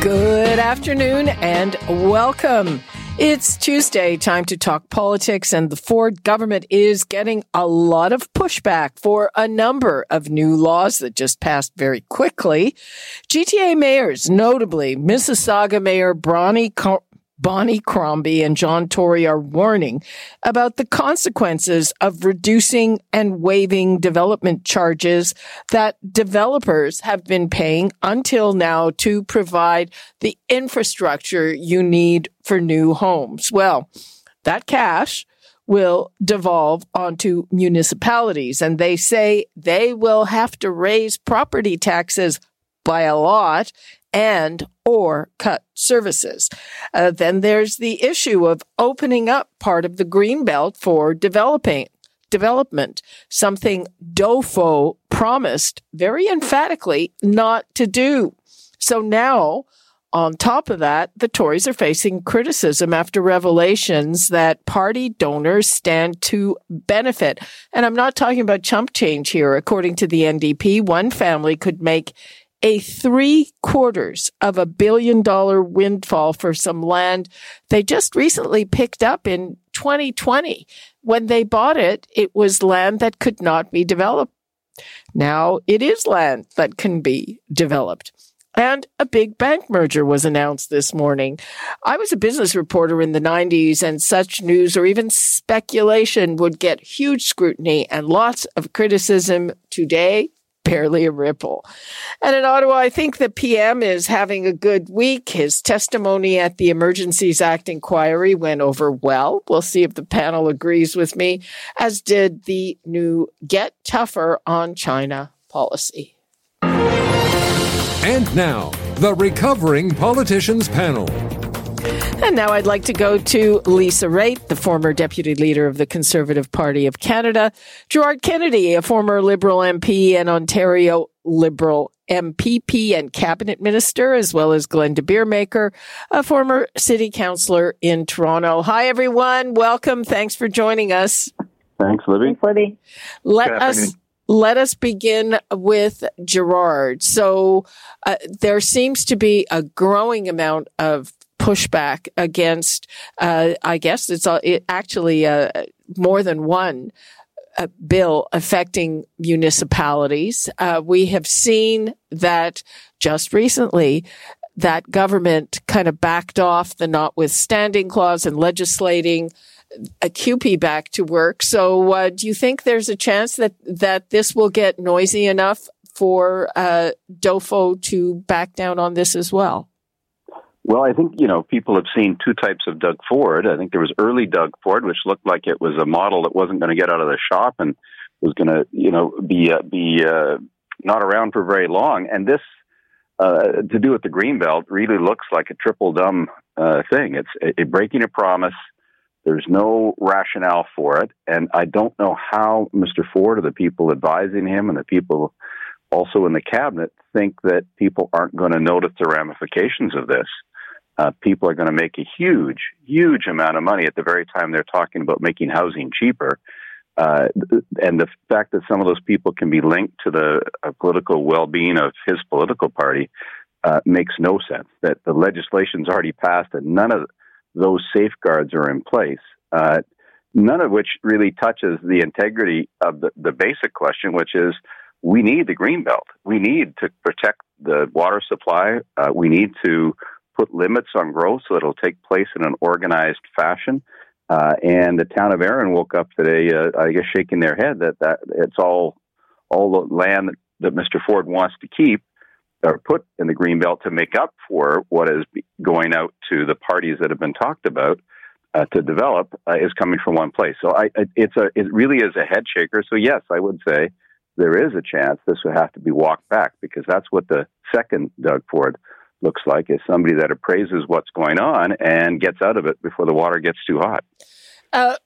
Good afternoon and welcome. It's Tuesday, time to talk politics, and the Ford government is getting a lot of pushback for a number of new laws that just passed very quickly. GTA mayors, notably Mississauga Mayor Bronnie Bonnie Crombie and John Tory are warning about the consequences of reducing and waiving development charges that developers have been paying until now to provide the infrastructure you need for new homes. Well, that cash will devolve onto municipalities and they say they will have to raise property taxes by a lot and or cut services. Uh, then there's the issue of opening up part of the green belt for developing development, something Dofo promised very emphatically not to do. So now, on top of that, the Tories are facing criticism after revelations that party donors stand to benefit. And I'm not talking about chump change here. According to the NDP, one family could make a three quarters of a billion dollar windfall for some land they just recently picked up in 2020. When they bought it, it was land that could not be developed. Now it is land that can be developed. And a big bank merger was announced this morning. I was a business reporter in the 90s, and such news or even speculation would get huge scrutiny and lots of criticism. Today, barely a ripple. And in Ottawa, I think the PM is having a good week. His testimony at the Emergencies Act inquiry went over well. We'll see if the panel agrees with me, as did the new Get Tougher on China policy. And now, the Recovering Politicians Panel. And now I'd like to go to Lisa Raitt, the former deputy leader of the Conservative Party of Canada, Gerard Kennedy, a former Liberal MP and Ontario Liberal MPP and cabinet minister, as well as Glenn De Baeremaeker, a former city councillor in Toronto. Hi, everyone. Welcome. Thanks for joining us. Thanks, Libby. Thanks, Libby. Let us let us begin with Gerard. So uh, there seems to be a growing amount of pushback against, uh, I guess it's it actually uh, more than one uh, bill affecting municipalities. Uh, we have seen that just recently that government kind of backed off the notwithstanding clause and legislating a CUPE back to work. So, uh, do you think there's a chance that that this will get noisy enough for uh, DOFO to back down on this as well? Well, I think you know people have seen two types of Doug Ford. I think there was early Doug Ford, which looked like it was a model that wasn't going to get out of the shop and was going to you know be uh, be uh, not around for very long. And this uh, to do with the greenbelt really looks like a triple dumb uh, thing. It's a, a breaking a promise. There's no rationale for it, and I don't know how Mr. Ford or the people advising him and the people also in the cabinet think that people aren't going to notice the ramifications of this uh, people are going to make a huge, huge amount of money at the very time they're talking about making housing cheaper. Uh, and the fact that some of those people can be linked to the uh, political well-being of his political party uh, makes no sense. That the legislation's already passed and none of those safeguards are in place. Uh, none of which really touches the integrity of the, the basic question, which is we need the green belt. We need to protect the water supply. Uh, we need to put limits on growth so it'll take place in an organized fashion. Uh, and the town of Erin woke up today, uh, I guess, shaking their head that, that it's all all the land that, that Mr. Ford wants to keep or put in the green belt to make up for what is going out to the parties that have been talked about uh, to develop uh, is coming from one place. So I, it's a it really is a head shaker. So yes, I would say there is a chance this would have to be walked back because that's what the second Doug Ford looks like, is somebody that appraises what's going on and gets out of it before the water gets too hot. Uh,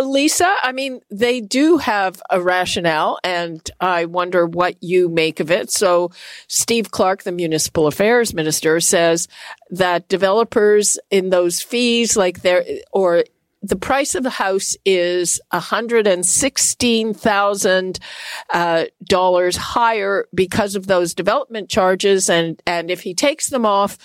Lisa, I mean, they do have a rationale, and I wonder what you make of it. So, Steve Clark, the municipal affairs minister, says that developers in those fees, like there, or the price of the house is $116,000 uh, higher because of those development charges. And, and if he takes them off,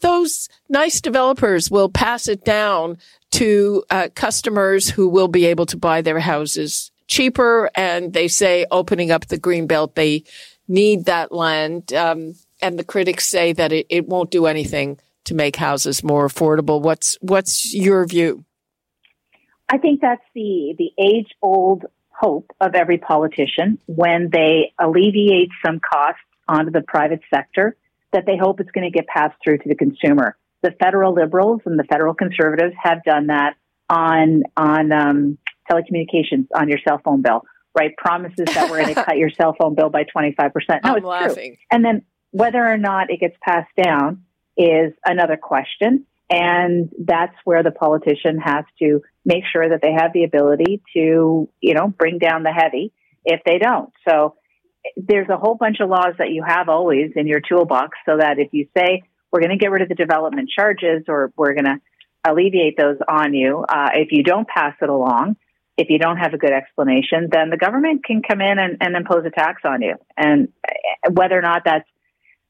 those nice developers will pass it down to uh, customers who will be able to buy their houses cheaper. And they say opening up the green belt, they need that land. Um, and the critics say that it, it won't do anything to make houses more affordable. What's what's your view? I think that's the the age old hope of every politician when they alleviate some costs onto the private sector that they hope it's going to get passed through to the consumer. The federal liberals and the federal conservatives have done that on on um, telecommunications on your cell phone bill, right? Promises that we're going to cut your cell phone bill by twenty five percent. No, I'm it's laughing. true. And then whether or not it gets passed down is another question, and that's where the politician has to make sure that they have the ability to, you know, bring down the heavy if they don't. So there's a whole bunch of laws that you have always in your toolbox so that if you say we're going to get rid of the development charges or we're going to alleviate those on you, uh, if you don't pass it along, if you don't have a good explanation, then the government can come in and, and impose a tax on you. And uh, whether or not that's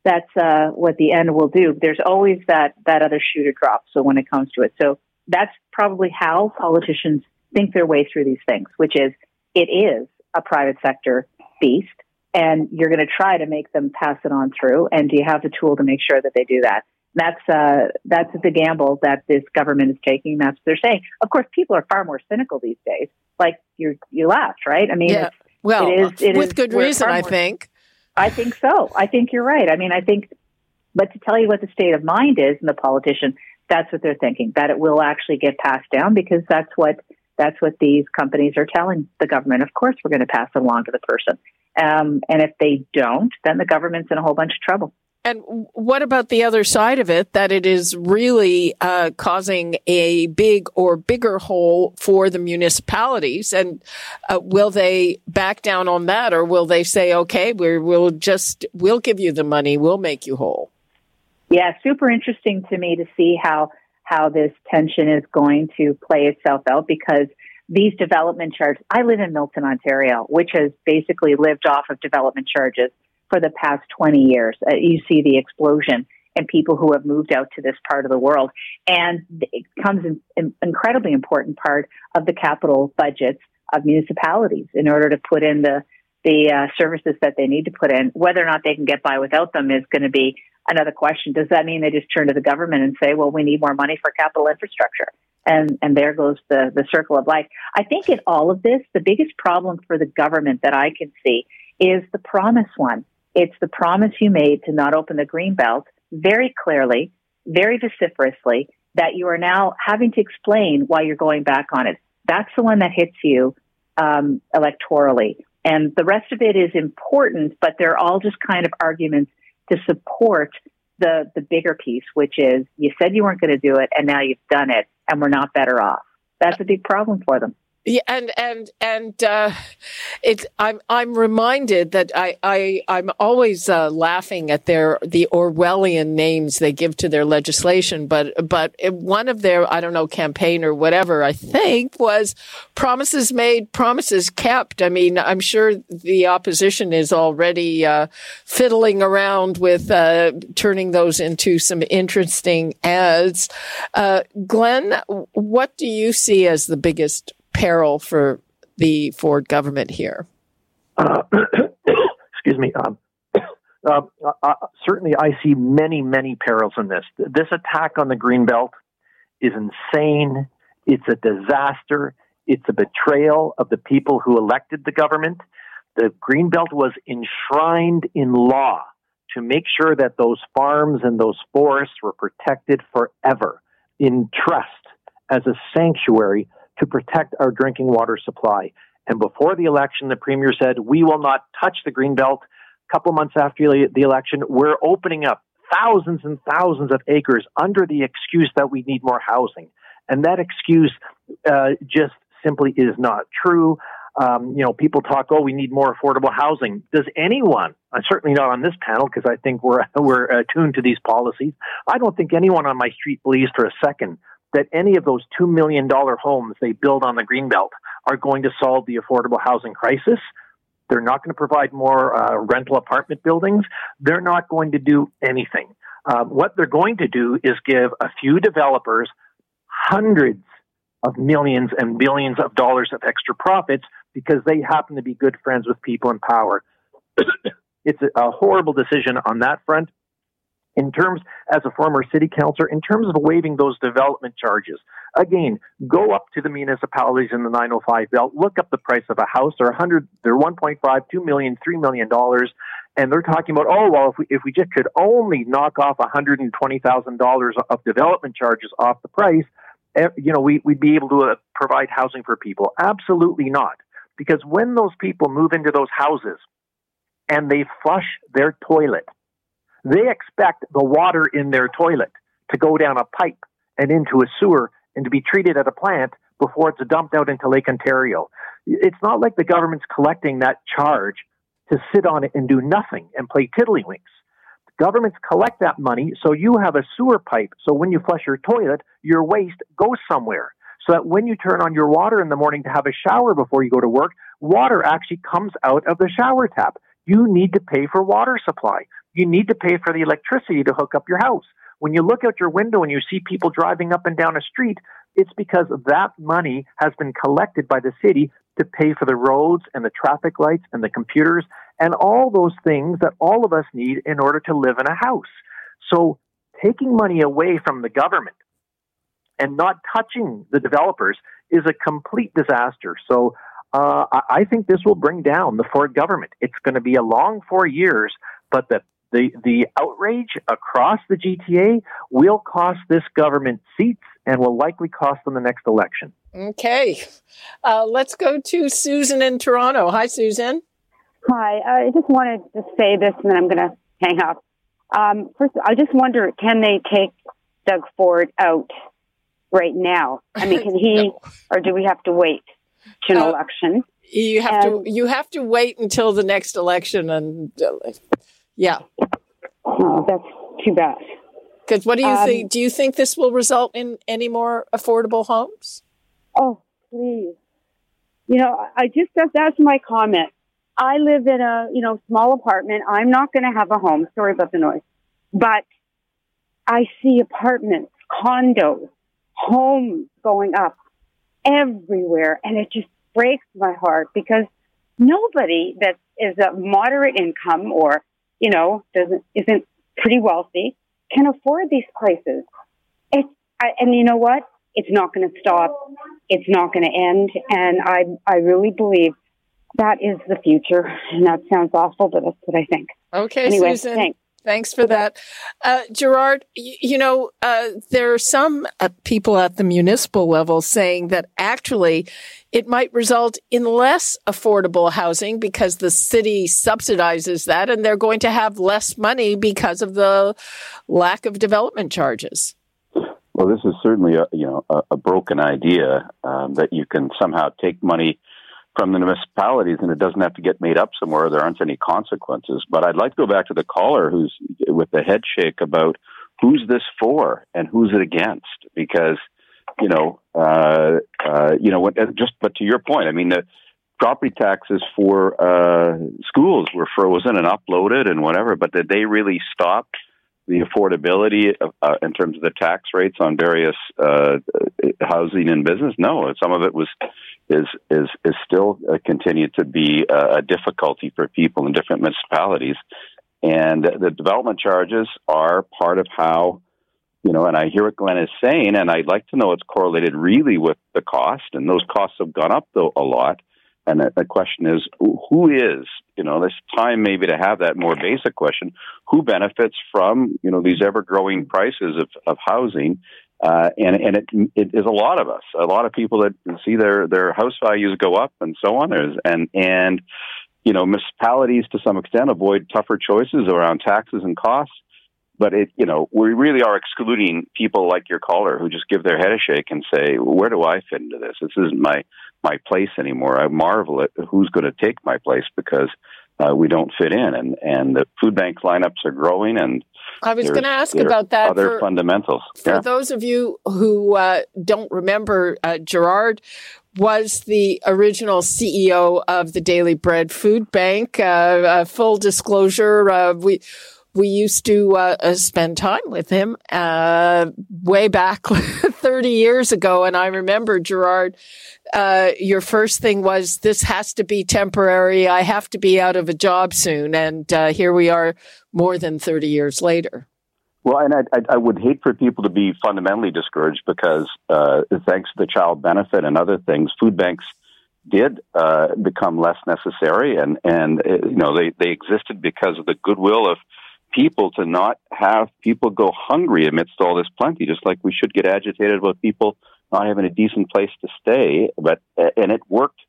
that's uh, what the end will do. There's always that that other shoe to drop. So when it comes to it, so that's probably how politicians think their way through these things, which is it is a private sector beast and you're going to try to make them pass it on through. And do you have the tool to make sure that they do that? That's uh, that's the gamble that this government is taking. That's what they're saying. Of course, people are far more cynical these days. Like you, you laughed, right? I mean, yeah. well, it is, it with is, good reason, I think. I think so. I think you're right. I mean, I think, but to tell you what the state of mind is in the politician, that's what they're thinking that it will actually get passed down because that's what that's what these companies are telling the government. Of course, we're going to pass it along to the person. Um, and if they don't, then the government's in a whole bunch of trouble. And what about the other side of it, that it is really uh, causing a big or bigger hole for the municipalities? And uh, will they back down on that, or will they say, "Okay, we will just we'll give you the money, we'll make you whole"? Yeah, super interesting to me to see how how this tension is going to play itself out because these development charges. I live in Milton, Ontario, which has basically lived off of development charges for the past 20 years. Uh, you see the explosion in people who have moved out to this part of the world. And it becomes an, an incredibly important part of the capital budgets of municipalities in order to put in the, the uh, services that they need to put in. Whether or not they can get by without them is going to be another question. Does that mean they just turn to the government and say, well, we need more money for capital infrastructure? and and there goes the the circle of life. I think in all of this, the biggest problem for the government that I can see is the promise one. It's the promise you made to not open the green belt very clearly, very vociferously, that you are now having to explain why you're going back on it. That's the one that hits you um, electorally. And the rest of it is important, but they're all just kind of arguments to support the, the bigger piece, which is you said you weren't going to do it and now you've done it and we're not better off. That's a big problem for them. Yeah, and and and uh, it's I'm I'm reminded that I I I'm always uh, laughing at their the Orwellian names they give to their legislation, but but one of their I don't know campaign or whatever I think was promises made, promises kept. I mean, I'm sure the opposition is already uh, fiddling around with uh, turning those into some interesting ads. Uh, Glenn, what do you see as the biggest peril for the Ford government here? Uh, excuse me. Um, uh, uh, certainly, I see many, many perils in this. This attack on the Greenbelt is insane. It's a disaster. It's a betrayal of the people who elected the government. The Greenbelt was enshrined in law to make sure that those farms and those forests were protected forever in trust as a sanctuary to protect our drinking water supply. And before the election, the premier said, we will not touch the green belt. A couple months after the election, we're opening up thousands and thousands of acres under the excuse that we need more housing. And that excuse uh, just simply is not true. Um, you know, people talk, oh, we need more affordable housing. Does anyone, uh, certainly not on this panel, because I think we're, we're attuned to these policies, I don't think anyone on my street believes for a second that any of those $2 million homes they build on the Greenbelt are going to solve the affordable housing crisis. They're not going to provide more uh, rental apartment buildings. They're not going to do anything. Uh, what they're going to do is give a few developers hundreds of millions and billions of dollars of extra profits because they happen to be good friends with people in power. it's a, a horrible decision on that front in terms, as a former city councilor, in terms of waiving those development charges, again, go up to the municipalities in the 905 belt, look up the price of a house. They're 100, they're 1.5, 2 million, 3 million dollars, and they're talking about, oh well, if we if we just could only knock off 120 thousand dollars of development charges off the price, eh, you know, we, we'd be able to uh, provide housing for people. Absolutely not, because when those people move into those houses and they flush their toilet they expect the water in their toilet to go down a pipe and into a sewer and to be treated at a plant before it's dumped out into Lake Ontario. It's not like the government's collecting that charge to sit on it and do nothing and play tiddlywinks. Governments collect that money so you have a sewer pipe. So when you flush your toilet, your waste goes somewhere. So that when you turn on your water in the morning to have a shower before you go to work, water actually comes out of the shower tap. You need to pay for water supply you need to pay for the electricity to hook up your house. When you look out your window and you see people driving up and down a street, it's because that money has been collected by the city to pay for the roads and the traffic lights and the computers and all those things that all of us need in order to live in a house. So taking money away from the government and not touching the developers is a complete disaster. So uh, I think this will bring down the Ford government. It's going to be a long four years, but the the, the outrage across the GTA will cost this government seats and will likely cost them the next election. Okay. Uh, let's go to Susan in Toronto. Hi, Susan. Hi. I just wanted to say this and then I'm going to hang up. Um, first, I just wonder can they take Doug Ford out right now? I mean, can he, no. or do we have to wait an uh, election? You have and, to. You have to wait until the next election, and uh, yeah. Oh, that's too bad. Because what do you um, think? Do you think this will result in any more affordable homes? Oh, please. You know, I just that's, that's my comment. I live in a you know small apartment. I'm not going to have a home. Sorry about the noise, but I see apartments, condos, homes going up everywhere, and it just breaks my heart because nobody that is a moderate income or you know, doesn't isn't pretty wealthy, can afford these prices. It's I, and you know what? It's not going to stop. It's not going to end. And I I really believe that is the future. And that sounds awful, but that's what I think. Okay, anyway, Susan. Thanks. Thanks for that. Uh, Gerard, you, you know, uh, there are some uh, people at the municipal level saying that actually it might result in less affordable housing because the city subsidizes that and they're going to have less money because of the lack of development charges. Well, this is certainly a, you know, a, a broken idea um, that you can somehow take money from the municipalities and it doesn't have to get made up somewhere. There aren't any consequences. But I'd like to go back to the caller who's with the head shake about who's this for and who's it against because you know uh, uh, you know just but to your point I mean the property taxes for uh, schools were frozen and uploaded and whatever but did they really stop the affordability of, uh, in terms of the tax rates on various uh, housing and business? No, some of it was is is is still uh, continued to be uh, a difficulty for people in different municipalities, and the development charges are part of how. You know, and I hear what Glenn is saying, and I'd like to know it's correlated really with the cost, and those costs have gone up though a lot. And the, question is, who is, you know, this time maybe to have that more basic question, who benefits from, you know, these ever growing prices of, of housing? Uh, and and it, it is a lot of us, a lot of people that see their, their house values go up and so on. And, and, you know, municipalities to some extent avoid tougher choices around taxes and costs but it, you know, we really are excluding people like your caller who just give their head a shake and say, "Where do I fit into this? This isn't my my place anymore." I marvel at who's going to take my place because uh, we don't fit in, and and the food bank lineups are growing, and I was going to ask about that. Other for, fundamentals. For yeah. those of you who uh, don't remember, uh, Gerard was the original CEO of the Daily Bread Food Bank. Uh, full disclosure, uh, we we used to uh, uh, spend time with him uh, way back 30 years ago. And I remember, Gerard, uh, your first thing was, this has to be temporary. I have to be out of a job soon. And uh, here we are more than 30 years later. Well, and I, I, I, would hate for people to be fundamentally discouraged because, uh, thanks to the child benefit and other things, food banks did become less necessary, and and you know they they existed because of the goodwill of people to not have people go hungry amidst all this plenty, just like we should get agitated about people not having a decent place to stay. But and it worked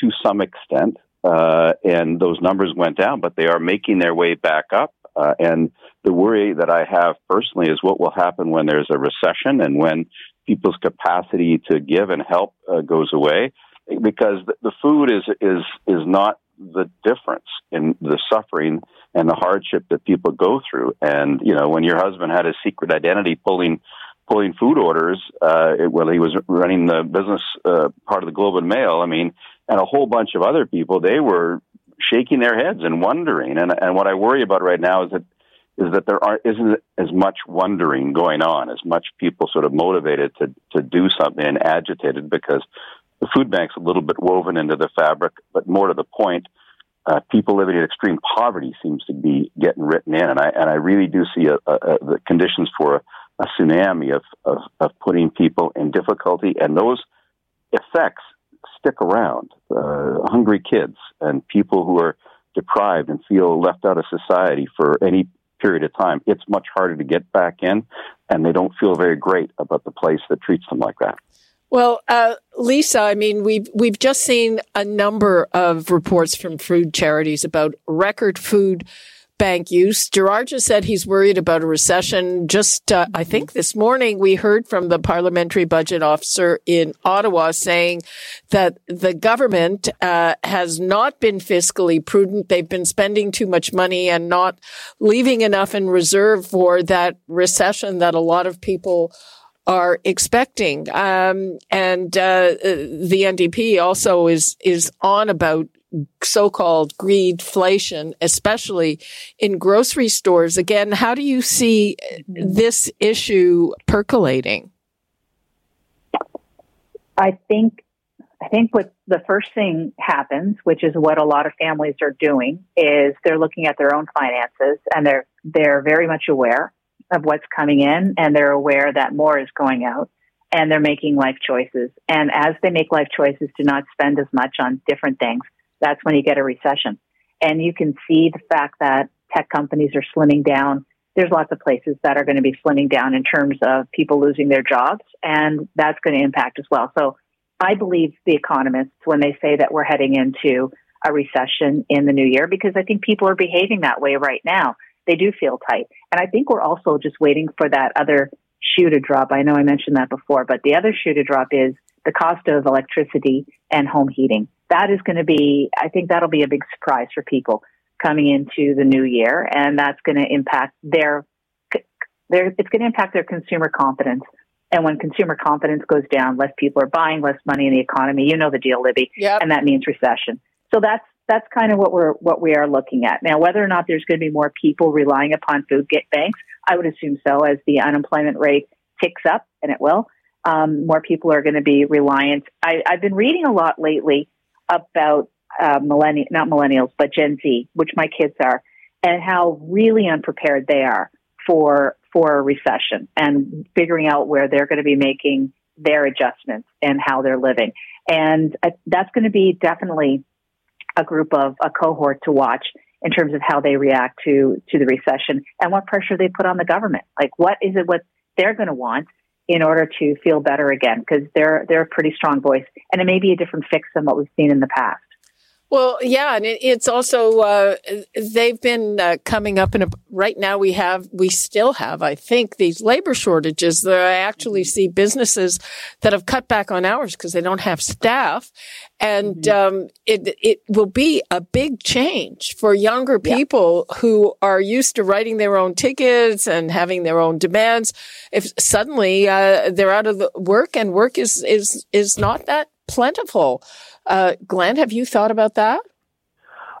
to some extent, uh, and those numbers went down, but they are making their way back up. Uh, and the worry that I have personally is what will happen when there's a recession and when people's capacity to give and help uh, goes away, because the food is is is not the difference in the suffering and the hardship that people go through. And you know, when your husband had a secret identity pulling pulling food orders uh, while he was running the business uh, part of the Globe and Mail, I mean, and a whole bunch of other people, they were shaking their heads and wondering. And and what I worry about right now is that is that there aren't isn't as much wondering going on, as much people sort of motivated to to do something and agitated because the food bank's a little bit woven into the fabric, but more to the point, uh, people living in extreme poverty seems to be getting written in, and I and I really do see a, a, a, the conditions for a, tsunami of, of, of putting people in difficulty, and those effects stick around. Uh, hungry kids and people who are deprived and feel left out of society for any period of time. It's much harder to get back in, and they don't feel very great about the place that treats them like that. Well, uh, Lisa, I mean, we've we've just seen a number of reports from food charities about record food bank use. Gerard just said he's worried about a recession. Just, uh, I think this morning we heard from the parliamentary budget officer in Ottawa saying that the government uh, has not been fiscally prudent. They've been spending too much money and not leaving enough in reserve for that recession that a lot of people are expecting. Um, and uh, the NDP also is is on about so-called greedflation, especially in grocery stores. Again, how do you see this issue percolating? I think I think what the first thing happens, which is what a lot of families are doing, is they're looking at their own finances and they're they're very much aware of what's coming in and they're aware that more is going out and they're making life choices. And as they make life choices to not spend as much on different things, that's when you get a recession. And you can see the fact that tech companies are slimming down. There's lots of places that are going to be slimming down in terms of people losing their jobs, and that's going to impact as well. So I believe the economists when they say that we're heading into a recession in the new year because I think people are behaving that way right now they do feel tight. And I think we're also just waiting for that other shoe to drop. I know I mentioned that before, but the other shoe to drop is the cost of electricity and home heating. That is going to be, I think that'll be a big surprise for people coming into the new year. And that's going to impact their, their, it's going to impact their consumer confidence. And when consumer confidence goes down, less people are buying, less money in the economy. You know the deal, Libby. Yep. And that means recession. So that's that's kind of what we're what we are looking at now. Whether or not there's going to be more people relying upon food get banks, I would assume so. As the unemployment rate ticks up, and it will, um, more people are going to be reliant. I, have been reading a lot lately about uh, millennial, not millennials, but Gen Z, which my kids are, and how really unprepared they are for for a recession and figuring out where they're going to be making their adjustments and how they're living. And uh, that's going to be definitely a group of a cohort to watch in terms of how they react to to the recession and what pressure they put on the government. Like, what is it what they're going to want in order to feel better again? Because they're they're a pretty strong voice, and it may be a different fix than what we've seen in the past. Well, yeah, and it, it's also uh, they've been uh, coming up in a. Right now, we have we still have, I think, these labor shortages. That I actually mm-hmm. see businesses that have cut back on hours because they don't have staff, and mm-hmm. um, it it will be a big change for younger people yeah. who are used to writing their own tickets and having their own demands. If suddenly uh, they're out of the work and work is is is not that plentiful. Uh, Glenn, have you thought about that?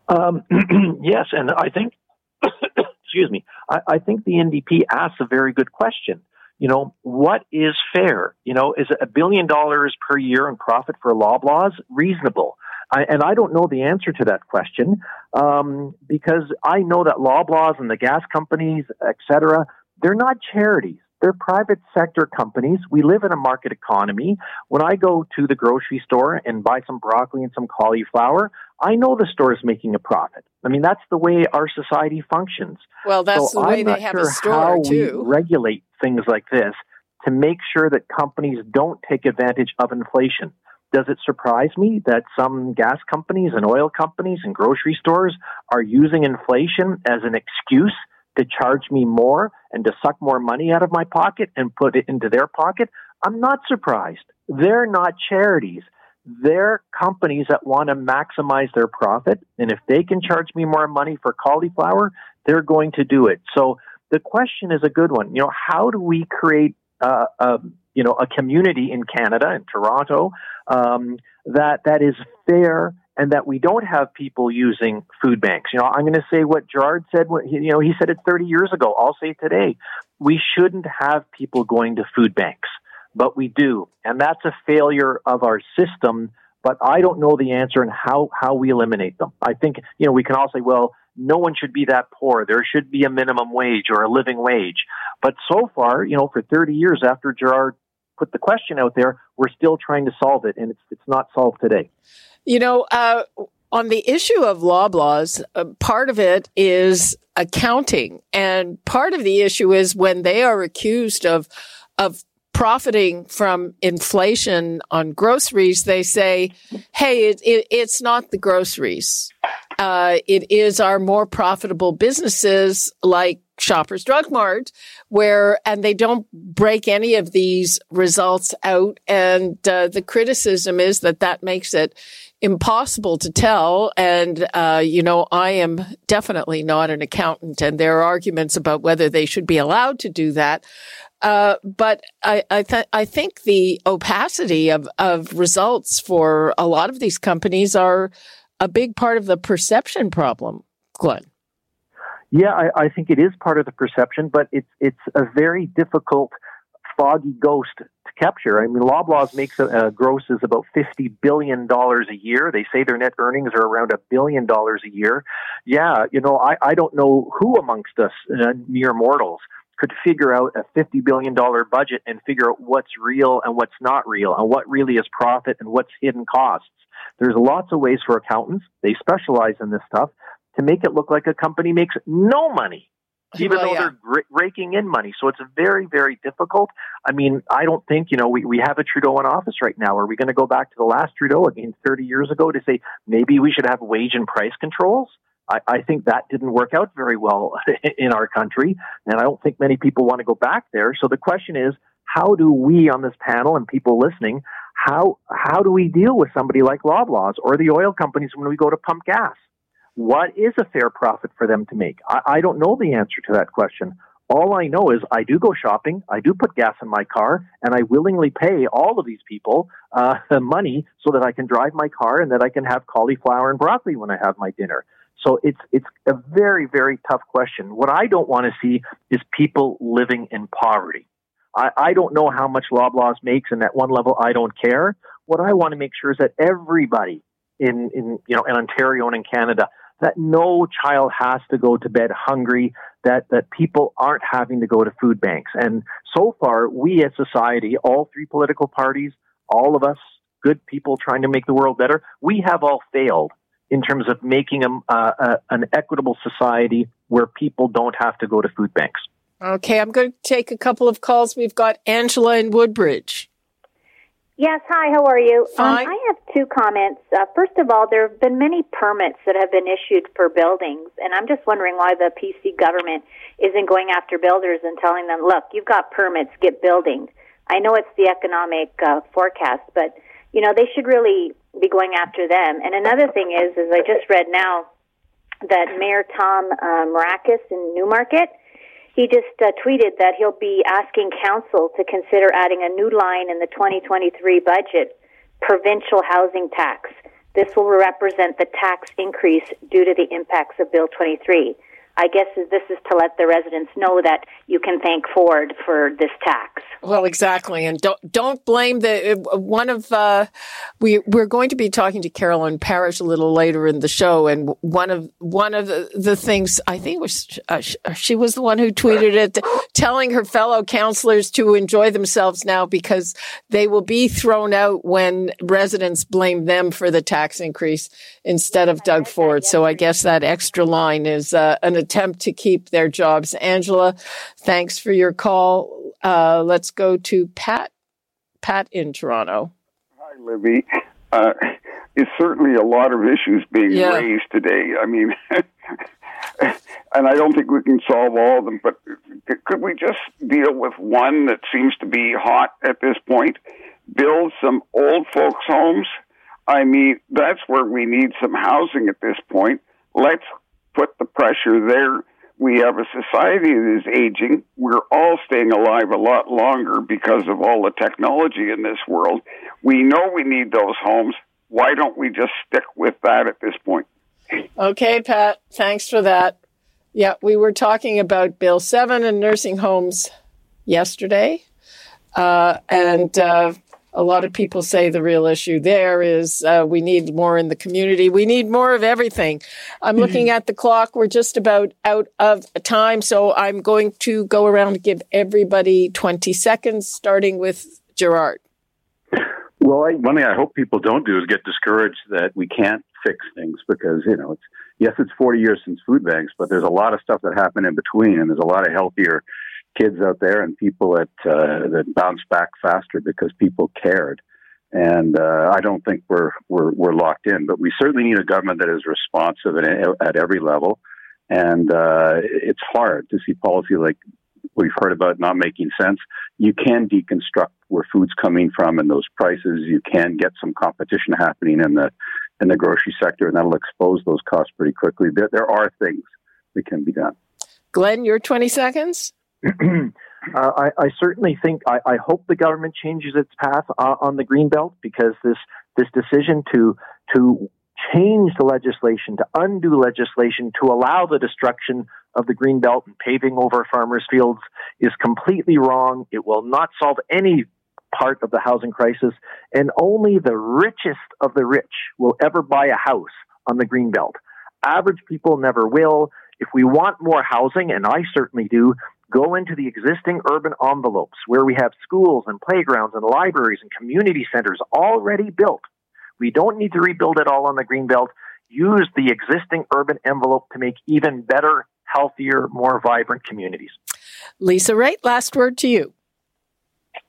Um, yes, and I think, excuse me, I, I think the NDP asks a very good question. You know, what is fair? You know, is a billion dollars per year in profit for Loblaws reasonable? I, and I don't know the answer to that question um, because I know that Loblaws and the gas companies, et cetera, they're not charities. They're private sector companies. We live in a market economy. When I go to the grocery store and buy some broccoli and some cauliflower, I know the store is making a profit. I mean, that's the way our society functions. Well, that's so the way I'm they have sure a store how too. We regulate things like this to make sure that companies don't take advantage of inflation. Does it surprise me that some gas companies and oil companies and grocery stores are using inflation as an excuse to charge me more and to suck more money out of my pocket and put it into their pocket, I'm not surprised. They're not charities. They're companies that want to maximize their profit. And if they can charge me more money for cauliflower, they're going to do it. So the question is a good one. You know, how do we create uh, a, you know, a community in Canada, in Toronto, um, that, that is fair and that we don't have people using food banks. You know, I'm going to say what Gerard said. You know, he said it 30 years ago. I'll say today. We shouldn't have people going to food banks, but we do, and that's a failure of our system. But I don't know the answer and how how we eliminate them. I think you know we can all say, well, no one should be that poor. There should be a minimum wage or a living wage. But so far, you know, for 30 years after Gerard put the question out there, we're still trying to solve it, and it's it's not solved today. You know, uh, on the issue of Loblaws, uh, part of it is accounting, and part of the issue is when they are accused of of profiting from inflation on groceries, they say, "Hey, it, it, it's not the groceries. Uh, it is our more profitable businesses like Shoppers Drug Mart, where and they don't break any of these results out. And uh, the criticism is that that makes it impossible to tell. And uh, you know, I am definitely not an accountant, and there are arguments about whether they should be allowed to do that. Uh, but I I, th- I think the opacity of of results for a lot of these companies are a big part of the perception problem, Glenn. Yeah, I, I think it is part of the perception, but it's it's a very difficult, foggy ghost to capture. I mean, Loblaws makes a, a grosses about fifty billion dollars a year. They say their net earnings are around a billion dollars a year. Yeah, you know, I, I don't know who amongst us uh, mere mortals could figure out a $50 billion budget and figure out what's real and what's not real and what really is profit and what's hidden costs. There's lots of ways for accountants. They specialize in this stuff to make it look like a company makes no money, even well, though yeah. they're raking in money. So it's very, very difficult. I mean, I don't think, you know, we, we have a Trudeau in office right now. Are we going to go back to the last Trudeau again 30 years ago to say maybe we should have wage and price controls? I, I think that didn't work out very well in our country, and I don't think many people want to go back there. So the question is, how do we on this panel and people listening, how how do we deal with somebody like Loblaws or the oil companies when we go to pump gas? What is a fair profit for them to make? I, I don't know the answer to that question. All I know is I do go shopping, I do put gas in my car, and I willingly pay all of these people uh, money so that I can drive my car and that I can have cauliflower and broccoli when I have my dinner. So it's it's a very very tough question. What I don't want to see is people living in poverty. I, I don't know how much Loblaws makes, and at one level I don't care. What I want to make sure is that everybody in in you know in Ontario and in Canada that no child has to go to bed hungry, that, that people aren't having to go to food banks. And so far, we as society, all three political parties, all of us, good people trying to make the world better, we have all failed in terms of making a, uh, an equitable society where people don't have to go to food banks. Okay, I'm going to take a couple of calls. We've got Angela in Woodbridge. Yes, hi, how are you? Um, I have two comments. Uh, first of all, there have been many permits that have been issued for buildings, and I'm just wondering why the PC government isn't going after builders and telling them, look, you've got permits, get building. I know it's the economic uh, forecast, but you know they should really be going after them. And another thing is, is I just read now that Mayor Tom uh, Mrakas in Newmarket, he just uh, tweeted that he'll be asking council to consider adding a new line in the 2023 budget, provincial housing tax. This will represent the tax increase due to the impacts of Bill 23. I guess this is to let the residents know that you can thank Ford for this tax. Well, exactly, and don't don't blame the uh, one of uh, we we're going to be talking to Carolyn Parrish a little later in the show, and one of one of the, the things I think was uh, she was the one who tweeted it, telling her fellow counselors to enjoy themselves now because they will be thrown out when residents blame them for the tax increase instead of Doug Ford. So I guess that extra line is uh, an attempt to keep their jobs. Angela, thanks for your call. Uh, let's go to Pat. Pat in Toronto. Hi, Libby. Uh, it's certainly a lot of issues being yeah. raised today. I mean, and I don't think we can solve all of them, but could we just deal with one that seems to be hot at this point? Build some old folks' homes. I mean, that's where we need some housing at this point. Let's pressure there. We have a society that is aging. We're all staying alive a lot longer because of all the technology in this world. We know we need those homes. Why don't we just stick with that at this point? Okay, Pat, thanks for that. Yeah, we were talking about Bill 7 and nursing homes yesterday. Uh, and uh, a lot of people say the real issue there is uh, we need more in the community. We need more of everything. I'm looking mm-hmm. at the clock. We're just about out of time. So I'm going to go around and give everybody 20 seconds, starting with Gerard. Well, I, one thing I hope people don't do is get discouraged that we can't fix things because, you know, it's, yes, it's 40 years since food banks, but there's a lot of stuff that happened in between and there's a lot of healthier kids out there and people that uh, that bounce back faster because people cared. And uh, I don't think we're, we're we're locked in, but we certainly need a government that is responsive at, at every level. And uh, it's hard to see policy like we've heard about not making sense. You can deconstruct where food's coming from and those prices. You can get some competition happening in the in the grocery sector, and that'll expose those costs pretty quickly. There, there are things that can be done. Glenn, your 20 seconds. Uh, I, I, certainly think I, I, hope the government changes its path uh, on the green belt because this this decision to to change the legislation to undo legislation to allow the destruction of the green belt and paving over farmers' fields is completely wrong. It will not solve any part of the housing crisis, and only the richest of the rich will ever buy a house on the green belt. Average people never will. If we want more housing, and I certainly do, go into the existing urban envelopes where we have schools and playgrounds and libraries and community centers already built. We don't need to rebuild it all on the Greenbelt. Use the existing urban envelope to make even better, healthier, more vibrant communities. Lisa Raitt, last word to you.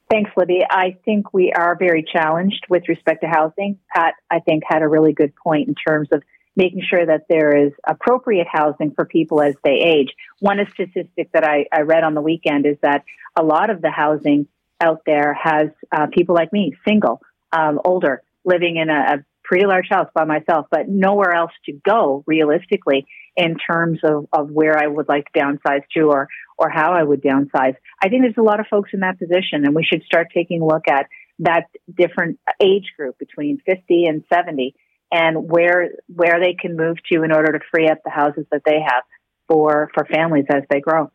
Thanks, Libby. I think we are very challenged with respect to housing. Pat, I think, had a really good point in terms of making sure that there is appropriate housing for people as they age. One statistic that I, I read on the weekend is that a lot of the housing out there has uh, people like me, single, um, older, living in a, a pretty large house by myself, but nowhere else to go realistically in terms of, of where I would like to downsize to or, or how I would downsize. I think there's a lot of folks in that position and we should start taking a look at that different age group between 50 and 70 and where where they can move to in order to free up the houses that they have for for families as they grow.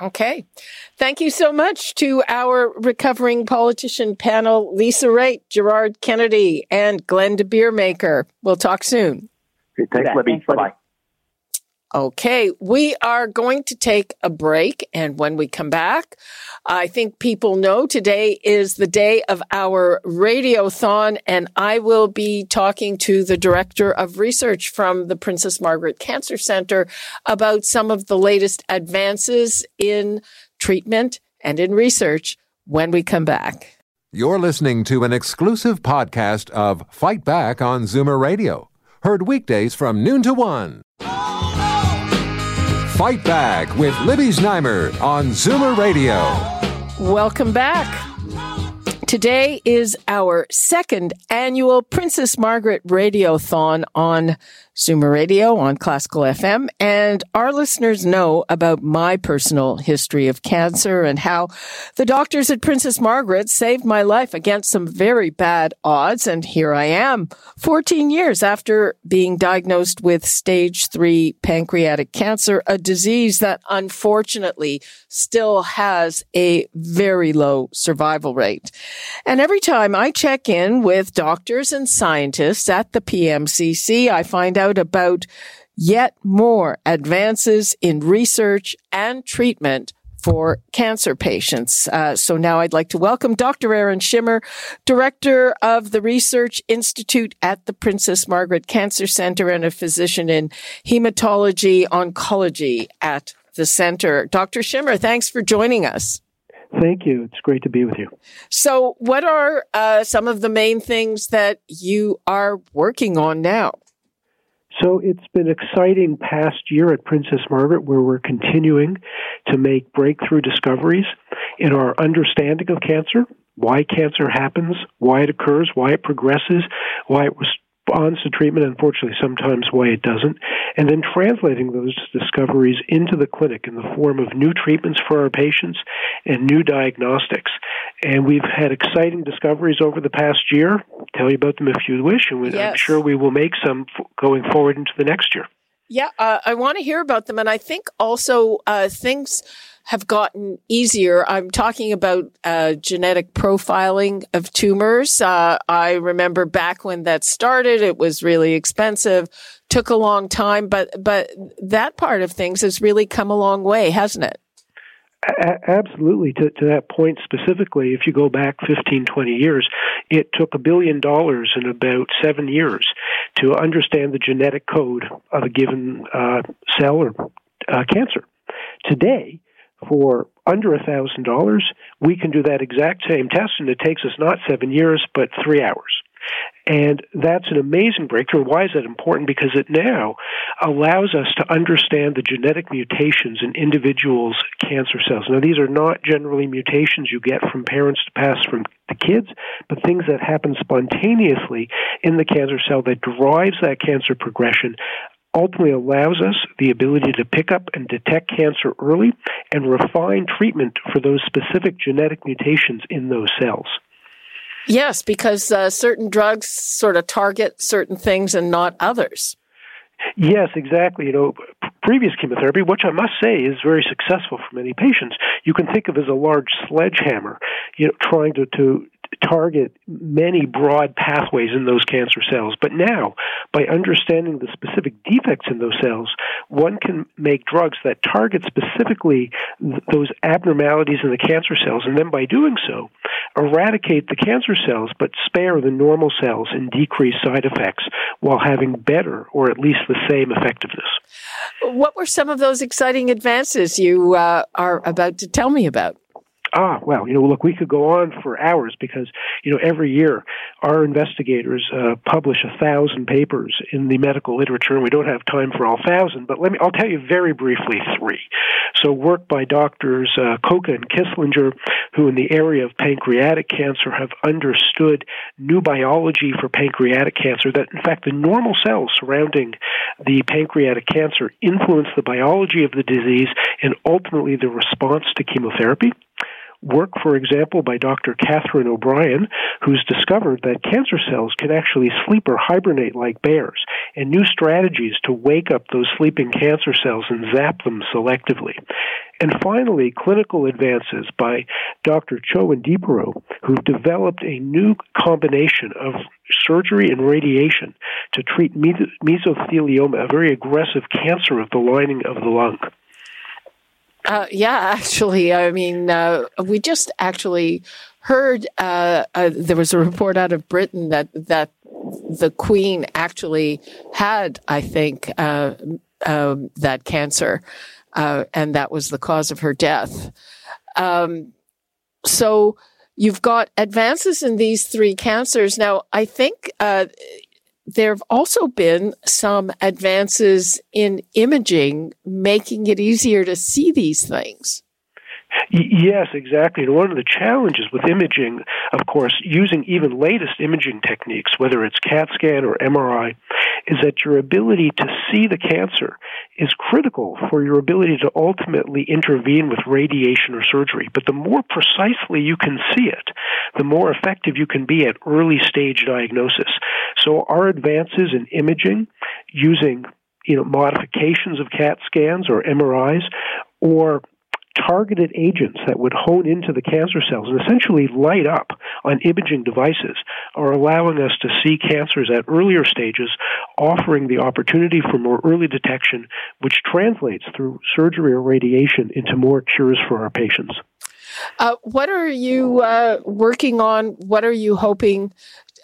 Okay. Thank you so much to our recovering politician panel, Lisa Raitt, Gerard Kennedy, and Glenn De Baeremaeker. We'll talk soon. thanks, Libby. Bye-bye. Okay, we are going to take a break. And when we come back, I think people know today is the day of our radiothon. And I will be talking to the director of research from the Princess Margaret Cancer Center about some of the latest advances in treatment and in research when we come back. You're listening to an exclusive podcast of Fight Back on Zoomer Radio, heard weekdays from noon to one. Fight Back with Libby Znaimer on Zoomer Radio. Welcome back. Today is our second annual Princess Margaret Radiothon on Zoomer Radio on Classical FM. And our listeners know about my personal history of cancer and how the doctors at Princess Margaret saved my life against some very bad odds. And here I am, 14 years after being diagnosed with stage three pancreatic cancer, a disease that unfortunately still has a very low survival rate. And every time I check in with doctors and scientists at the PMCC, I find out out about yet more advances in research and treatment for cancer patients. Uh, so now I'd like to welcome Dr. Aaron Schimmer, director of the Research Institute at the Princess Margaret Cancer Center and a physician in hematology oncology at the center. Dr. Schimmer, thanks for joining us. Thank you. It's great to be with you. So, what are uh, some of the main things that you are working on now? So it's been exciting past year at Princess Margaret where we're continuing to make breakthrough discoveries in our understanding of cancer, why cancer happens, why it occurs, why it progresses, why it responds to treatment, and unfortunately, sometimes why it doesn't, and then translating those discoveries into the clinic in the form of new treatments for our patients and new diagnostics. And we've had exciting discoveries over the past year. I'll tell you about them if you wish, and yes. I'm sure we will make some going forward into the next year. Yeah, uh, I want to hear about them. And I think also uh, things have gotten easier. I'm talking about uh, genetic profiling of tumors. Uh, I remember back when that started, it was really expensive, took a long time, but but that part of things has really come a long way, hasn't it? A- absolutely. To, to that point specifically, if you go back 15, 20 years, it took a billion dollars in about seven years to understand the genetic code of a given uh, cell or uh, cancer. Today, for under a thousand dollars, we can do that exact same test, and it takes us not seven years, but three hours. And that's an amazing breakthrough. Why is that important? Because it now allows us to understand the genetic mutations in individuals' cancer cells. Now, these are not generally mutations you get from parents to pass from the kids, but things that happen spontaneously in the cancer cell that drives that cancer progression ultimately allows us the ability to pick up and detect cancer early and refine treatment for those specific genetic mutations in those cells. Yes, because uh, certain drugs sort of target certain things and not others. Yes, exactly. You know, previous chemotherapy, which I must say is very successful for many patients, you can think of as a large sledgehammer, you know, trying to, to target many broad pathways in those cancer cells. But now, by understanding the specific defects in those cells, one can make drugs that target specifically th- those abnormalities in the cancer cells, and then by doing so, eradicate the cancer cells but spare the normal cells and decrease side effects while having better or at least the same effectiveness. What were some of those exciting advances you uh, are about to tell me about? Ah, well, you know, look, we could go on for hours because, you know, every year our investigators uh, publish a thousand papers in the medical literature, and we don't have time for all thousand, but let me, I'll tell you very briefly three. So, work by doctors uh, and Kisslinger, who in the area of pancreatic cancer have understood new biology for pancreatic cancer, that in fact the normal cells surrounding the pancreatic cancer influence the biology of the disease and ultimately the response to chemotherapy work, for example, by Dr. Catherine O'Brien, who's discovered that cancer cells can actually sleep or hibernate like bears, and new strategies to wake up those sleeping cancer cells and zap them selectively. And finally, clinical advances by Dr. Cho and de Perrot, who've developed a new combination of surgery and radiation to treat mesothelioma, a very aggressive cancer of the lining of the lung. Uh, yeah, actually, I mean, uh, we just actually heard uh, uh, there was a report out of Britain that that the Queen actually had, I think, uh, um, that cancer, uh, and that was the cause of her death. Um, so you've got advances in these three cancers. Now, I think there have also been some advances in imaging, making it easier to see these things. Yes, exactly. And one of the challenges with imaging, of course, using even latest imaging techniques, whether it's CAT scan or MRI, is that your ability to see the cancer is critical for your ability to ultimately intervene with radiation or surgery. But the more precisely you can see it, the more effective you can be at early stage diagnosis. So our advances in imaging using you know modifications of CAT scans or MRIs or targeted agents that would hone into the cancer cells and essentially light up on imaging devices are allowing us to see cancers at earlier stages, offering the opportunity for more early detection, which translates through surgery or radiation into more cures for our patients. Uh, what are you uh, working on? What are you hoping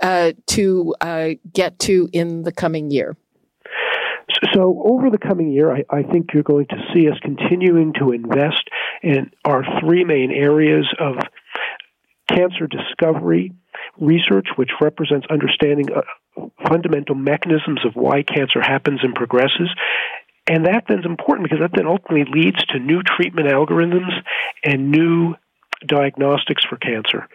uh, to uh, get to in the coming year? So, over the coming year, I, I, think you're going to see us continuing to invest in our three main areas of cancer discovery research, which represents understanding uh, fundamental mechanisms of why cancer happens and progresses. And that then is important because that then ultimately leads to new treatment algorithms and new diagnostics for cancer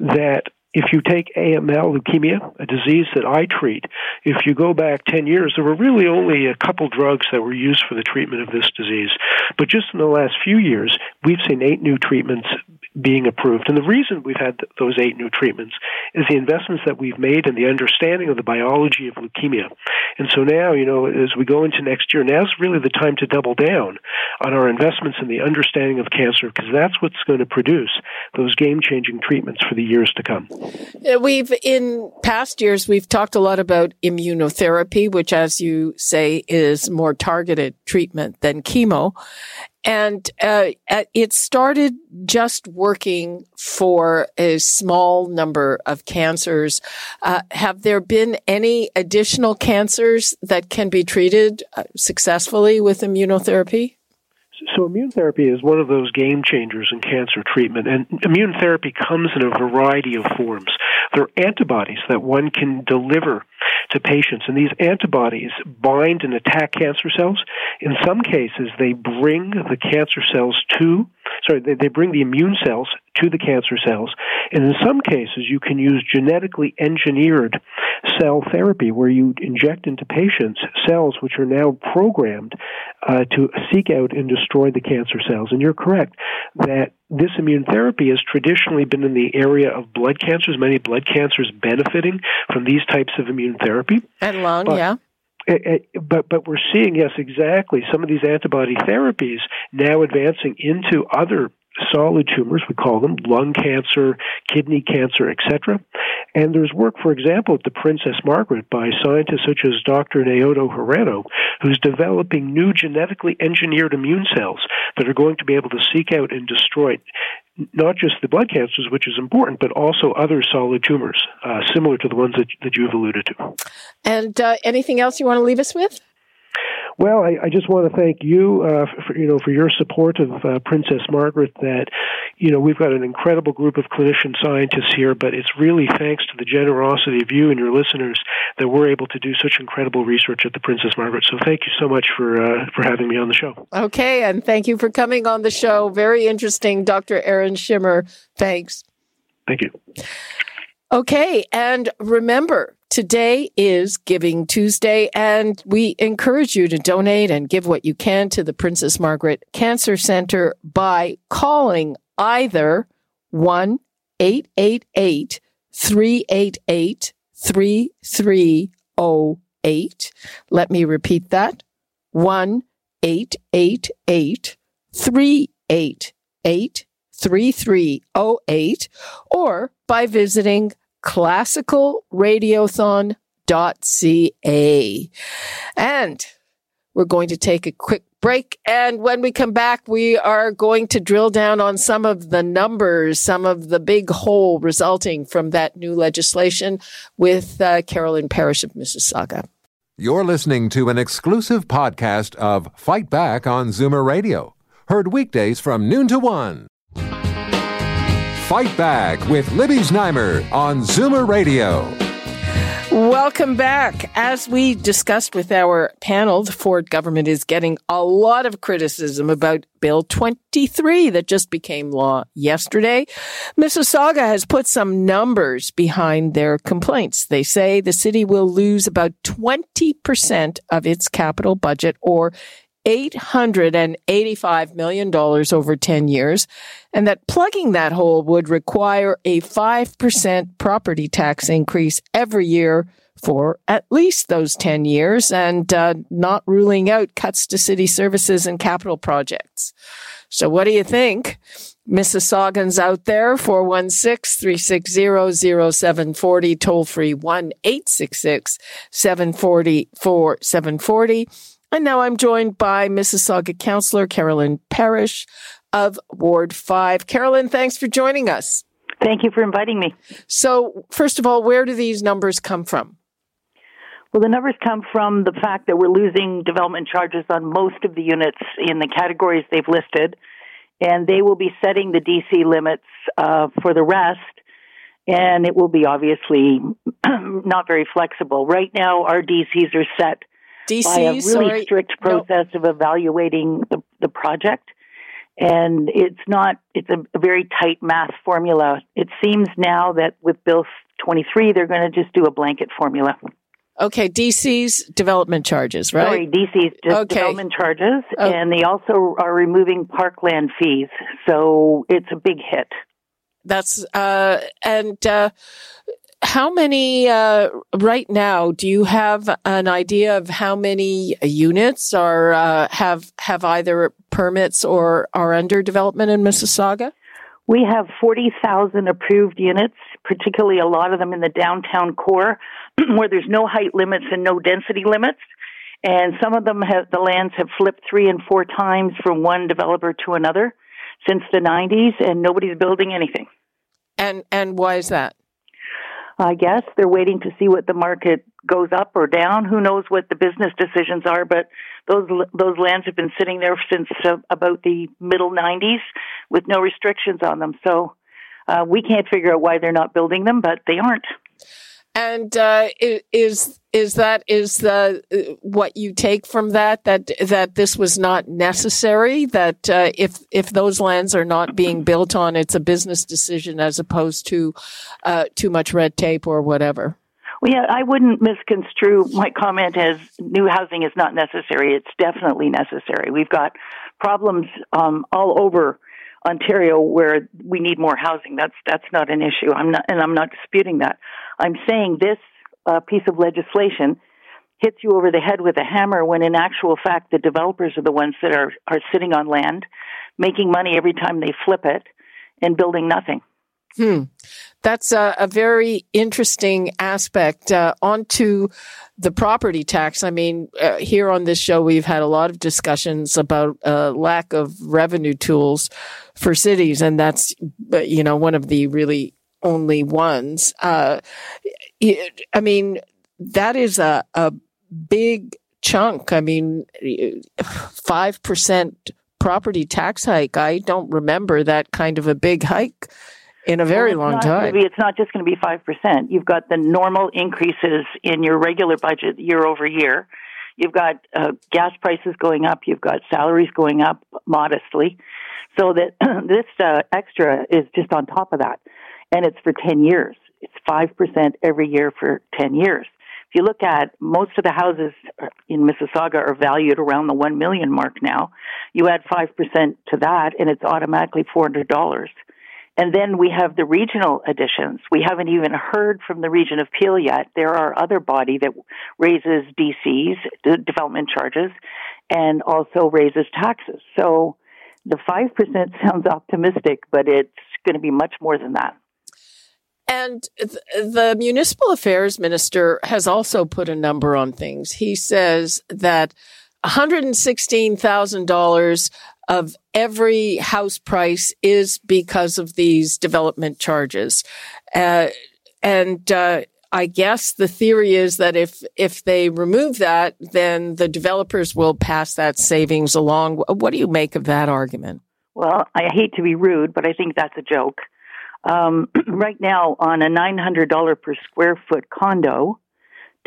that if you take AML, leukemia, a disease that I treat, if you go back 10 years, there were really only a couple drugs that were used for the treatment of this disease. But just in the last few years, we've seen eight new treatments being approved. And the reason we've had those eight new treatments is the investments that we've made in the understanding of the biology of leukemia. And so now, you know, as we go into next year, now's really the time to double down on our investments in the understanding of cancer because that's what's going to produce those game changing treatments for the years to come. Uh, we've, in past years, we've talked a lot about immunotherapy, which, as you say, is more targeted treatment than chemo. And uh, it started just working for a small number of cancers. Uh, have there been any additional cancers that can be treated uh, successfully with immunotherapy? So, immune therapy is one of those game changers in cancer treatment, and immune therapy comes in a variety of forms. There are antibodies that one can deliver to patients, and these antibodies bind and attack cancer cells. In some cases, they bring the cancer cells to, sorry, they, they bring the immune cells to the cancer cells. And in some cases, you can use genetically engineered cell therapy where you inject into patients cells which are now programmed uh, to seek out and destroy the cancer cells. And you're correct that this immune therapy has traditionally been in the area of blood cancers, many blood cancers benefiting from these types of immune therapy. And lung, but, yeah. It, it, but but we're seeing yes exactly some of these antibody therapies now advancing into other solid tumors, we call them lung cancer, kidney cancer, etc. And there's work, for example, at the Princess Margaret by scientists such as Dr. Naoto Hirano, who's developing new genetically engineered immune cells that are going to be able to seek out and destroy not just the blood cancers, which is important, but also other solid tumors, uh, similar to the ones that, that you've alluded to. And uh, anything else you want to leave us with? Well, I, I just want to thank you, uh, for, you know, for your support of uh, Princess Margaret. That, you know, we've got an incredible group of clinician scientists here, but it's really thanks to the generosity of you and your listeners that we're able to do such incredible research at the Princess Margaret. So, thank you so much for uh, for having me on the show. Okay, and thank you for coming on the show. Very interesting, Dr. Aaron Schimmer. Thanks. Thank you. Okay, and remember Today is Giving Tuesday, and we encourage you to donate and give what you can to the Princess Margaret Cancer Center by calling either 1 888 388 3308. Let me repeat that 1 888 388 3308 or by visiting classicalradiothon.ca. And we're going to take a quick break. And when we come back, we are going to drill down on some of the numbers, some of the big hole resulting from that new legislation with uh, Carolyn Parrish of Mississauga. You're listening to an exclusive podcast of Fight Back on Zoomer Radio, heard weekdays from noon to one. Fight Back with Libby Znaimer on Zoomer Radio. Welcome back. As we discussed with our panel, the Ford government is getting a lot of criticism about Bill 23 that just became law yesterday. Mississauga has put some numbers behind their complaints. They say the city will lose about 20% of its capital budget or $885 million over 10 years, and that plugging that hole would require a 5% property tax increase every year for at least those 10 years and uh, not ruling out cuts to city services and capital projects. So what do you think? Mississaugans out there, 416-360-0740, toll free 1-866-740-4740. And now I'm joined by Mississauga Councillor Carolyn Parrish of Ward 5. Carolyn, thanks for joining us. Thank you for inviting me. So, first of all, where do these numbers come from? Well, the numbers come from the fact that we're losing development charges on most of the units in the categories they've listed, and they will be setting the DC limits uh, for the rest, and it will be obviously not very flexible. Right now, our DCs are set DC, by a really sorry, strict process no. of evaluating the, the project. And it's not, it's a, very tight math formula. It seems now that with Bill 23, they're going to just do a blanket formula. Okay, DC's development charges, right? Sorry, DC's okay. development charges, oh. and they also are removing parkland fees. So it's a big hit. That's uh, and uh, how many uh, right now? Do you have an idea of how many units are uh, have have either permits or are under development in Mississauga? We have forty thousand approved units, particularly a lot of them in the downtown core, where there's no height limits and no density limits. And some of them have the lands have flipped three and four times from one developer to another since the 90s, and nobody's building anything. And and why is that? I guess they're waiting to see what the market goes up or down. Who knows what the business decisions are? But those those lands have been sitting there since uh, about the middle '90s with no restrictions on them. So uh, we can't figure out why they're not building them, but they aren't. And uh, is is that is the uh, what you take from that that that this was not necessary? That uh, if if those lands are not being built on, it's a business decision as opposed to uh, too much red tape or whatever. Well, yeah, I wouldn't misconstrue my comment as new housing is not necessary. It's definitely necessary. We've got problems um, all over Ontario where we need more housing. That's that's not an issue. I'm not, and I'm not disputing that. I'm saying this uh, piece of legislation hits you over the head with a hammer when in actual fact the developers are the ones that are, are sitting on land, making money every time they flip it and building nothing. Hmm. That's a, a, very interesting aspect. Uh, onto the property tax. I mean, uh, here on this show, we've had a lot of discussions about uh, lack of revenue tools for cities, and that's uh, you know one of the really only ones. Uh, I mean, that is a, a big chunk. I mean, 5% property tax hike. I don't remember that kind of a big hike in a very well, long time. Be, it's not just going to be 5%. You've got the normal increases in your regular budget year over year. You've got uh, gas prices going up. You've got salaries going up modestly. So that this uh, extra is just on top of that and it's for 10 years. It's 5% every year for 10 years. If you look at most of the houses in Mississauga are valued around the 1 million mark now. You add 5% to that and it's automatically $400. And then we have the regional additions. We haven't even heard from the region of Peel yet. There are other body that raises DCs, development charges, and also raises taxes. So the 5% sounds optimistic, but it's going to be much more than that. And th- the municipal affairs minister has also put a number on things. He says that $116,000 of every house price is because of these development charges. Uh, and, uh, I guess the theory is that if if they remove that, then the developers will pass that savings along. What do you make of that argument? Well, I hate to be rude, but I think that's a joke. Um, right now, on a $900 per square foot condo,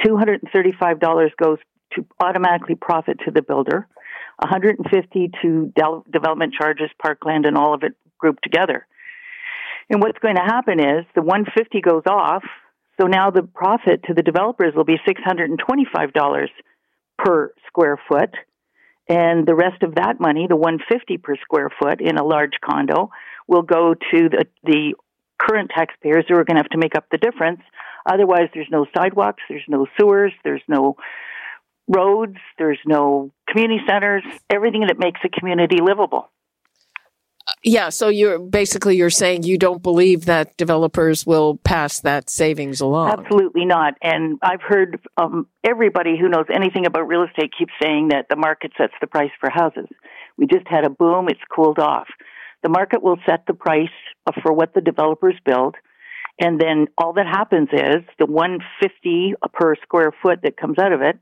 $235 goes to automatically profit to the builder, 150 to de- development charges, parkland, and all of it grouped together. And what's going to happen is the 150 goes off, so now the profit to the developers will be $625 per square foot. And the rest of that money, the 150 per square foot in a large condo, will go to the, the current taxpayers who are going to have to make up the difference. Otherwise, there's no sidewalks, there's no sewers, there's no roads, there's no community centers, everything that makes a community livable. Yeah, so you're basically you're saying you don't believe that developers will pass that savings along. Absolutely not. And I've heard um, everybody who knows anything about real estate keeps saying that the market sets the price for houses. We just had a boom; it's cooled off. The market will set the price for what the developers build, and then all that happens is the 150 per square foot that comes out of it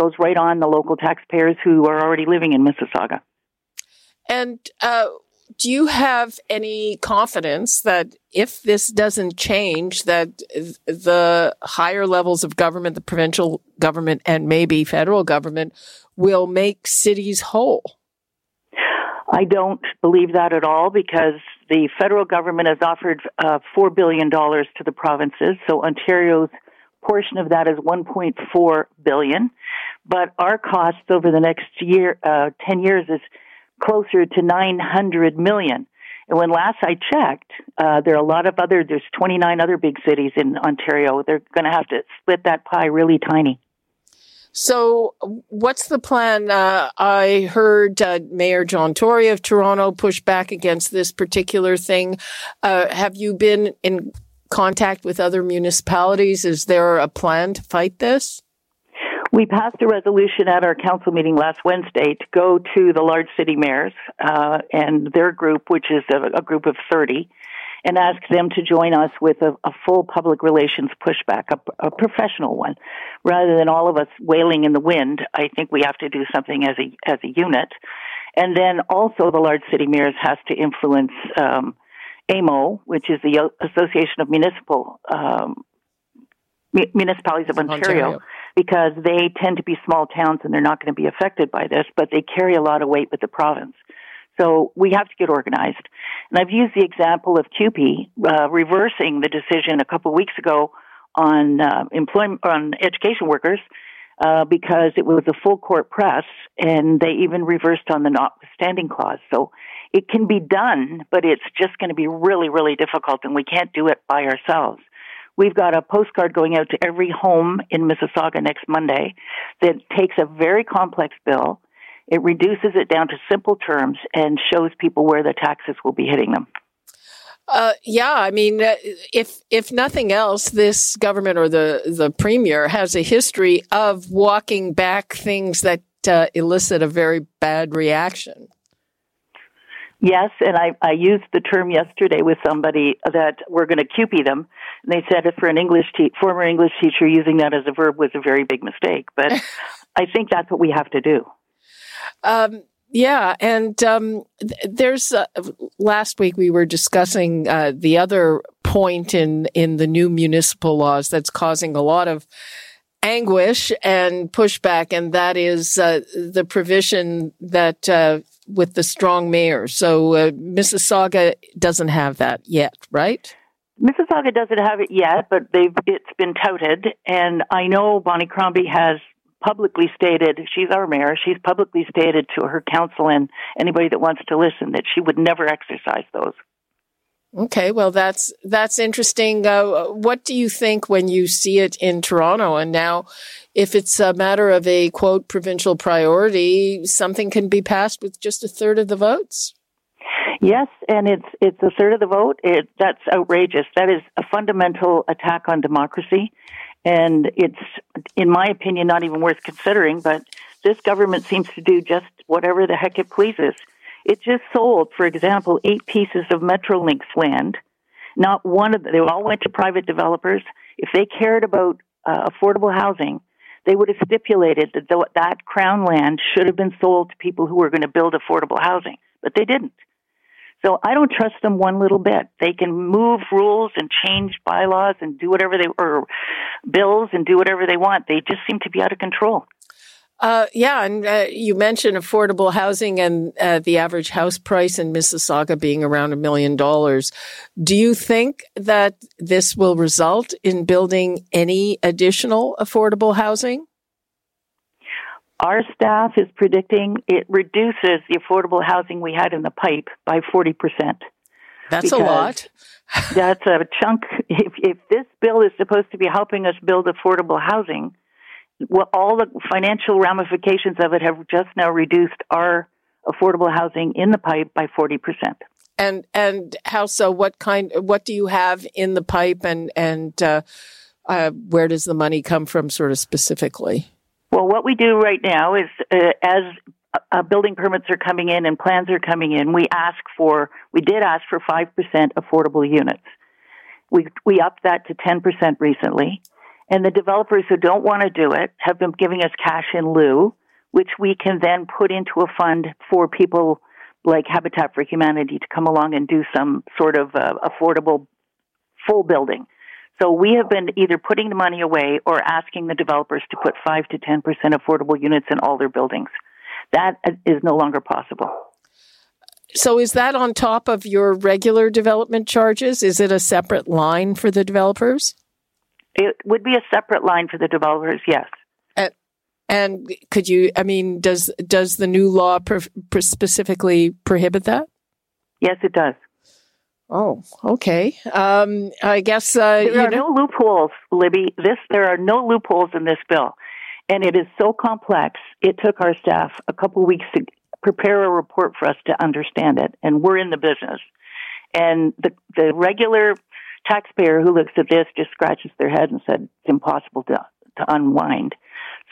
goes right on the local taxpayers who are already living in Mississauga. And uh, do you have any confidence that if this doesn't change, that the higher levels of government, the provincial government, and maybe federal government will make cities whole? I don't believe that at all because the federal government has offered uh, $4 billion to the provinces. So Ontario's portion of that is 1.4 billion. But our costs over the next year, uh, 10 years is closer to 900 million. And when last I checked, uh, there are a lot of other, there's 29 other big cities in Ontario. They're going to have to split that pie really tiny. So, what's the plan? Uh, I heard uh, Mayor John Tory of Toronto push back against this particular thing. Uh, have you been in contact with other municipalities? Is there a plan to fight this? We passed a resolution at our council meeting last Wednesday to go to the large city mayors uh, and their group, which is a, a, group of 30, and ask them to join us with a, a full public relations pushback, a, a, professional one. Rather than all of us wailing in the wind, I think we have to do something as a, as a unit. And then also the large city mayors has to influence um, AMO, which is the Association of Municipal um, Municipalities of Ontario. Ontario because they tend to be small towns and they're not going to be affected by this, but they carry a lot of weight with the province. So we have to get organized. And I've used the example of CUPE uh, reversing the decision a couple of weeks ago on uh, employment on education workers uh, because it was a full court press, and they even reversed on the notwithstanding clause. So it can be done, but it's just going to be really, really difficult, and we can't do it by ourselves. We've got a postcard going out to every home in Mississauga next Monday that takes a very complex bill. It reduces it down to simple terms and shows people where the taxes will be hitting them. Uh, yeah, I mean, uh, if if nothing else, this government or the the premier has a history of walking back things that uh, elicit a very bad reaction. Yes, and I, I used the term yesterday with somebody that we're going to CUPE them. And they said for an English te- former English teacher, using that as a verb was a very big mistake. But I think that's what we have to do. Um, yeah, and um, th- there's uh, last week we were discussing uh, the other point in in the new municipal laws that's causing a lot of anguish and pushback, and that is uh, the provision that uh, with the strong mayor. So uh, Mississauga doesn't have that yet, right? Mississauga doesn't have it yet, but they've it's been touted, and I know Bonnie Crombie has publicly stated she's our mayor. She's publicly stated to her council and anybody that wants to listen that she would never exercise those. Okay, well that's that's interesting. Uh, what do you think when you see it in Toronto? And now, if it's a matter of a quote provincial priority, something can be passed with just a third of the votes. Yes, and it's it's a third of the vote. It, that's outrageous. That is a fundamental attack on democracy, and it's, in my opinion, not even worth considering. But this government seems to do just whatever the heck it pleases. It just sold, for example, eight pieces of Metrolinx land. Not one of them, they all went to private developers. If they cared about uh, affordable housing, they would have stipulated that th- that crown land should have been sold to people who were going to build affordable housing, but they didn't. So I don't trust them one little bit. They can move rules and change bylaws and do whatever they or bills and do whatever they want. They just seem to be out of control. Uh, yeah, and uh, you mentioned affordable housing and uh, the average house price in Mississauga being around a million dollars. Do you think that this will result in building any additional affordable housing? Our staff is predicting it reduces the affordable housing we had in the pipe by 40%. That's a lot. that's a chunk. If, if this bill is supposed to be helping us build affordable housing, well, all the financial ramifications of it have just now reduced our affordable housing in the pipe by 40%. And and how so? What kind? What do you have in the pipe, and and uh, uh, where does the money come from, sort of specifically? Well, what we do right now is uh, as uh, building permits are coming in and plans are coming in, we ask for, we did ask for 5% affordable units. We, we upped that to 10% recently. And the developers who don't want to do it have been giving us cash in lieu, which we can then put into a fund for people like Habitat for Humanity to come along and do some sort of uh, affordable full building. So we have been either putting the money away or asking the developers to put 5 to 10% affordable units in all their buildings. That is no longer possible. So is that on top of your regular development charges? Is it a separate line for the developers? It would be a separate line for the developers, yes. And, and could you, I mean, does, does the new law per, per specifically prohibit that? Yes, it does. Oh, okay. Um, I guess uh, there are know- no loopholes, Libby. This there are no loopholes in this bill, and it is so complex. It took our staff a couple weeks to prepare a report for us to understand it, and we're in the business. And the the regular taxpayer who looks at this just scratches their head and said it's impossible to to unwind.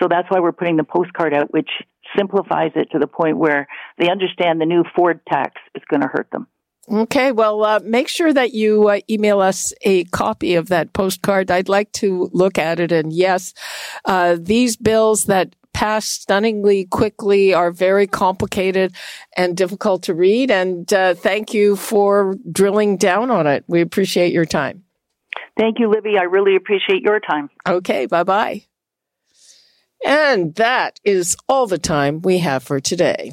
So that's why we're putting the postcard out, which simplifies it to the point where they understand the new Ford tax is going to hurt them. Okay, well, uh, make sure that you uh, email us a copy of that postcard. I'd like to look at it. And yes, uh, these bills that pass stunningly quickly are very complicated and difficult to read. And uh, thank you for drilling down on it. We appreciate your time. Thank you, Libby. I really appreciate your time. Okay, bye bye. And that is all the time we have for today.